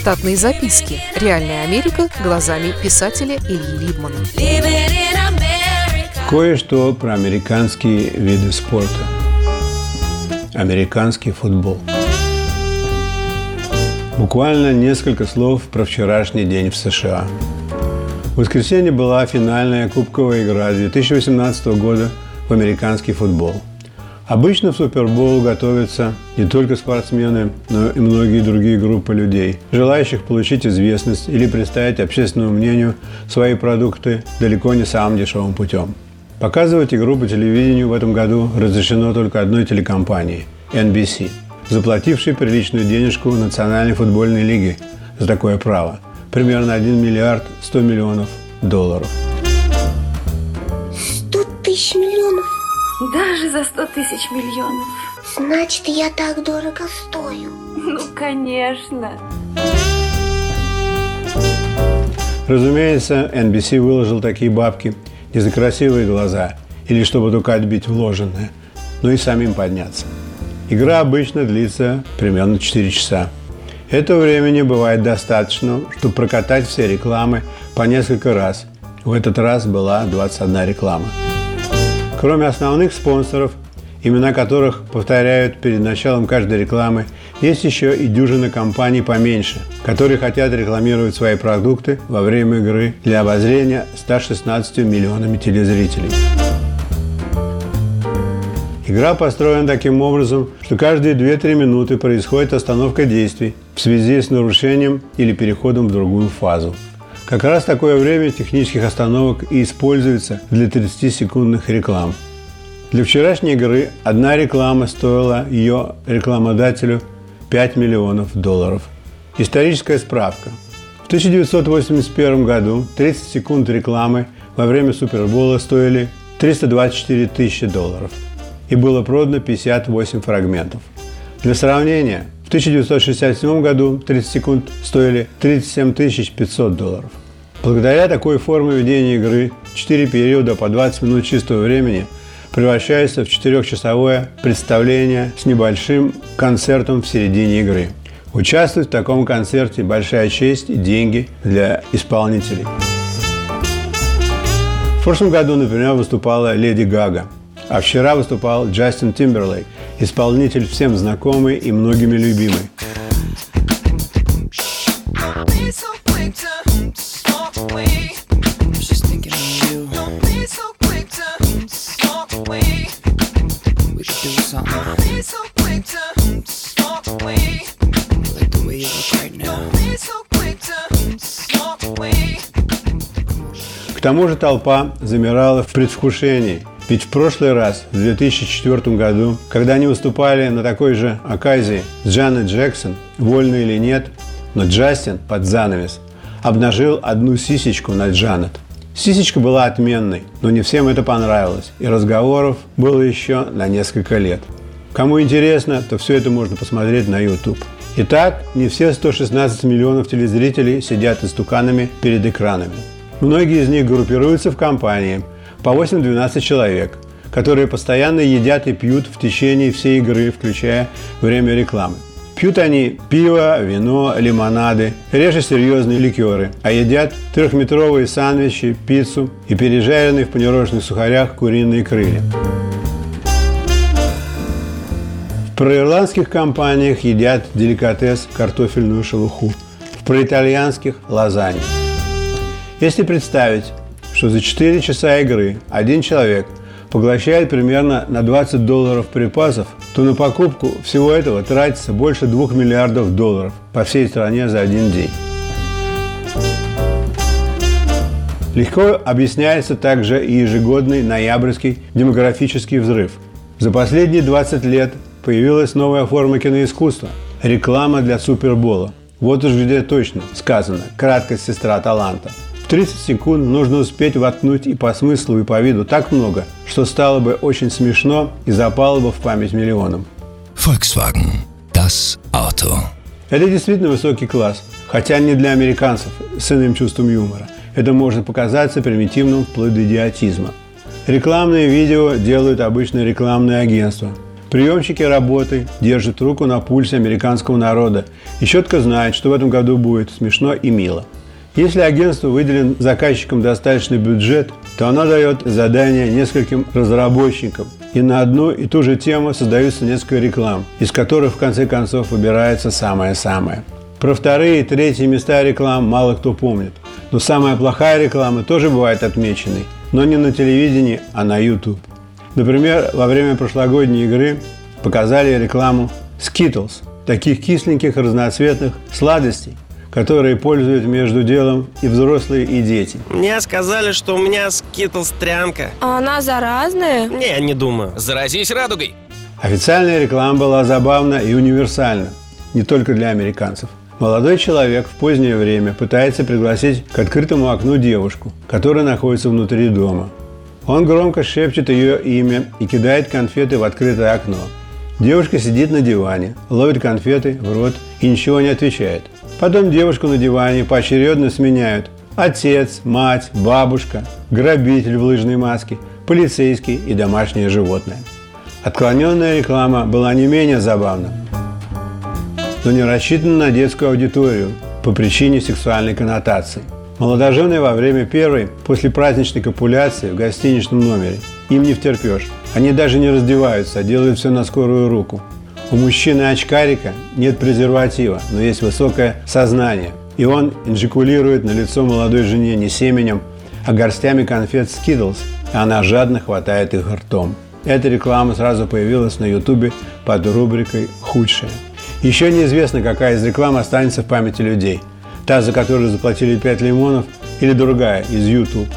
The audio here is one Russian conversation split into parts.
Штатные записки. Реальная Америка глазами писателя Ильи Либмана. Кое-что про американские виды спорта. Американский футбол. Буквально несколько слов про вчерашний день в США. В воскресенье была финальная кубковая игра 2018 года в американский футбол – Обычно в Супербол готовятся не только спортсмены, но и многие другие группы людей, желающих получить известность или представить общественному мнению свои продукты далеко не самым дешевым путем. Показывать игру по телевидению в этом году разрешено только одной телекомпании – NBC, заплатившей приличную денежку Национальной футбольной лиге за такое право – примерно 1 миллиард 100 миллионов долларов. 100 тысяч миллионов? Даже за сто тысяч миллионов. Значит, я так дорого стою. Ну, конечно. Разумеется, NBC выложил такие бабки не за красивые глаза или чтобы только отбить вложенное, но и самим подняться. Игра обычно длится примерно 4 часа. Этого времени бывает достаточно, чтобы прокатать все рекламы по несколько раз. В этот раз была 21 реклама. Кроме основных спонсоров, имена которых повторяют перед началом каждой рекламы, есть еще и дюжина компаний поменьше, которые хотят рекламировать свои продукты во время игры для обозрения 116 миллионами телезрителей. Игра построена таким образом, что каждые 2-3 минуты происходит остановка действий в связи с нарушением или переходом в другую фазу. Как раз такое время технических остановок и используется для 30-секундных реклам. Для вчерашней игры одна реклама стоила ее рекламодателю 5 миллионов долларов. Историческая справка. В 1981 году 30 секунд рекламы во время Супербола стоили 324 тысячи долларов и было продано 58 фрагментов. Для сравнения, в 1967 году 30 секунд стоили 37 500 долларов. Благодаря такой форме ведения игры 4 периода по 20 минут чистого времени превращается в четырехчасовое представление с небольшим концертом в середине игры. Участвовать в таком концерте – большая честь и деньги для исполнителей. В прошлом году, например, выступала Леди Гага, а вчера выступал Джастин Тимберлейк, исполнитель всем знакомый и многими любимый. К тому же толпа замирала в предвкушении. Ведь в прошлый раз, в 2004 году, когда они выступали на такой же оказии с Джанет Джексон, вольно или нет, но Джастин под занавес обнажил одну сисечку на Джанет. Сисечка была отменной, но не всем это понравилось, и разговоров было еще на несколько лет. Кому интересно, то все это можно посмотреть на YouTube. Итак, не все 116 миллионов телезрителей сидят истуканами перед экранами. Многие из них группируются в компании по 8-12 человек, которые постоянно едят и пьют в течение всей игры, включая время рекламы. Пьют они пиво, вино, лимонады, реже серьезные ликеры, а едят трехметровые сандвичи, пиццу и пережаренные в панировочных сухарях куриные крылья. В проирландских компаниях едят деликатес картофельную шелуху, в проитальянских – лазанью. Если представить, что за 4 часа игры один человек поглощает примерно на 20 долларов припасов, то на покупку всего этого тратится больше 2 миллиардов долларов по всей стране за один день. Легко объясняется также и ежегодный ноябрьский демографический взрыв. За последние 20 лет появилась новая форма киноискусства – реклама для Супербола. Вот уж где точно сказано «краткость сестра таланта». 30 секунд нужно успеть воткнуть и по смыслу, и по виду так много, что стало бы очень смешно и запало бы в память миллионам. Volkswagen. Das Auto. Это действительно высокий класс, хотя не для американцев с иным чувством юмора. Это может показаться примитивным вплоть до идиотизма. Рекламные видео делают обычно рекламные агентства. Приемщики работы держат руку на пульсе американского народа и четко знают, что в этом году будет смешно и мило. Если агентству выделен заказчиком достаточный бюджет, то оно дает задание нескольким разработчикам, и на одну и ту же тему создаются несколько реклам, из которых в конце концов выбирается самое-самое. Про вторые и третьи места реклам мало кто помнит, но самая плохая реклама тоже бывает отмеченной, но не на телевидении, а на YouTube. Например, во время прошлогодней игры показали рекламу Skittles, таких кисленьких разноцветных сладостей, которые пользуют между делом и взрослые, и дети. Мне сказали, что у меня скитлс трянка. А она заразная? Не, не думаю. Заразись радугой. Официальная реклама была забавна и универсальна, не только для американцев. Молодой человек в позднее время пытается пригласить к открытому окну девушку, которая находится внутри дома. Он громко шепчет ее имя и кидает конфеты в открытое окно. Девушка сидит на диване, ловит конфеты в рот и ничего не отвечает. Потом девушку на диване поочередно сменяют отец, мать, бабушка, грабитель в лыжной маске, полицейский и домашнее животное. Отклоненная реклама была не менее забавна, но не рассчитана на детскую аудиторию по причине сексуальной коннотации. Молодожены во время первой после праздничной копуляции в гостиничном номере. Им не втерпешь. Они даже не раздеваются, а делают все на скорую руку. У мужчины-очкарика нет презерватива, но есть высокое сознание. И он инжикулирует на лицо молодой жене не семенем, а горстями конфет Skittles, и она жадно хватает их ртом. Эта реклама сразу появилась на ютубе под рубрикой «Худшее». Еще неизвестно, какая из реклам останется в памяти людей. Та, за которую заплатили 5 лимонов, или другая из YouTube.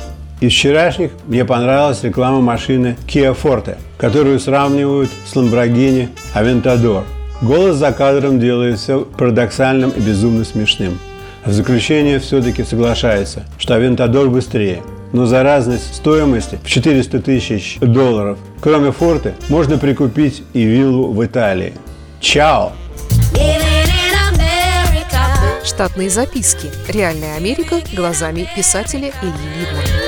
Из вчерашних мне понравилась реклама машины Kia Forte, которую сравнивают с Lamborghini Aventador. Голос за кадром делает все парадоксальным и безумно смешным. В заключение все-таки соглашается, что Aventador быстрее. Но за разность стоимости в 400 тысяч долларов, кроме Форте, можно прикупить и виллу в Италии. Чао! Штатные записки. Реальная Америка глазами писателя Ильи Либмана.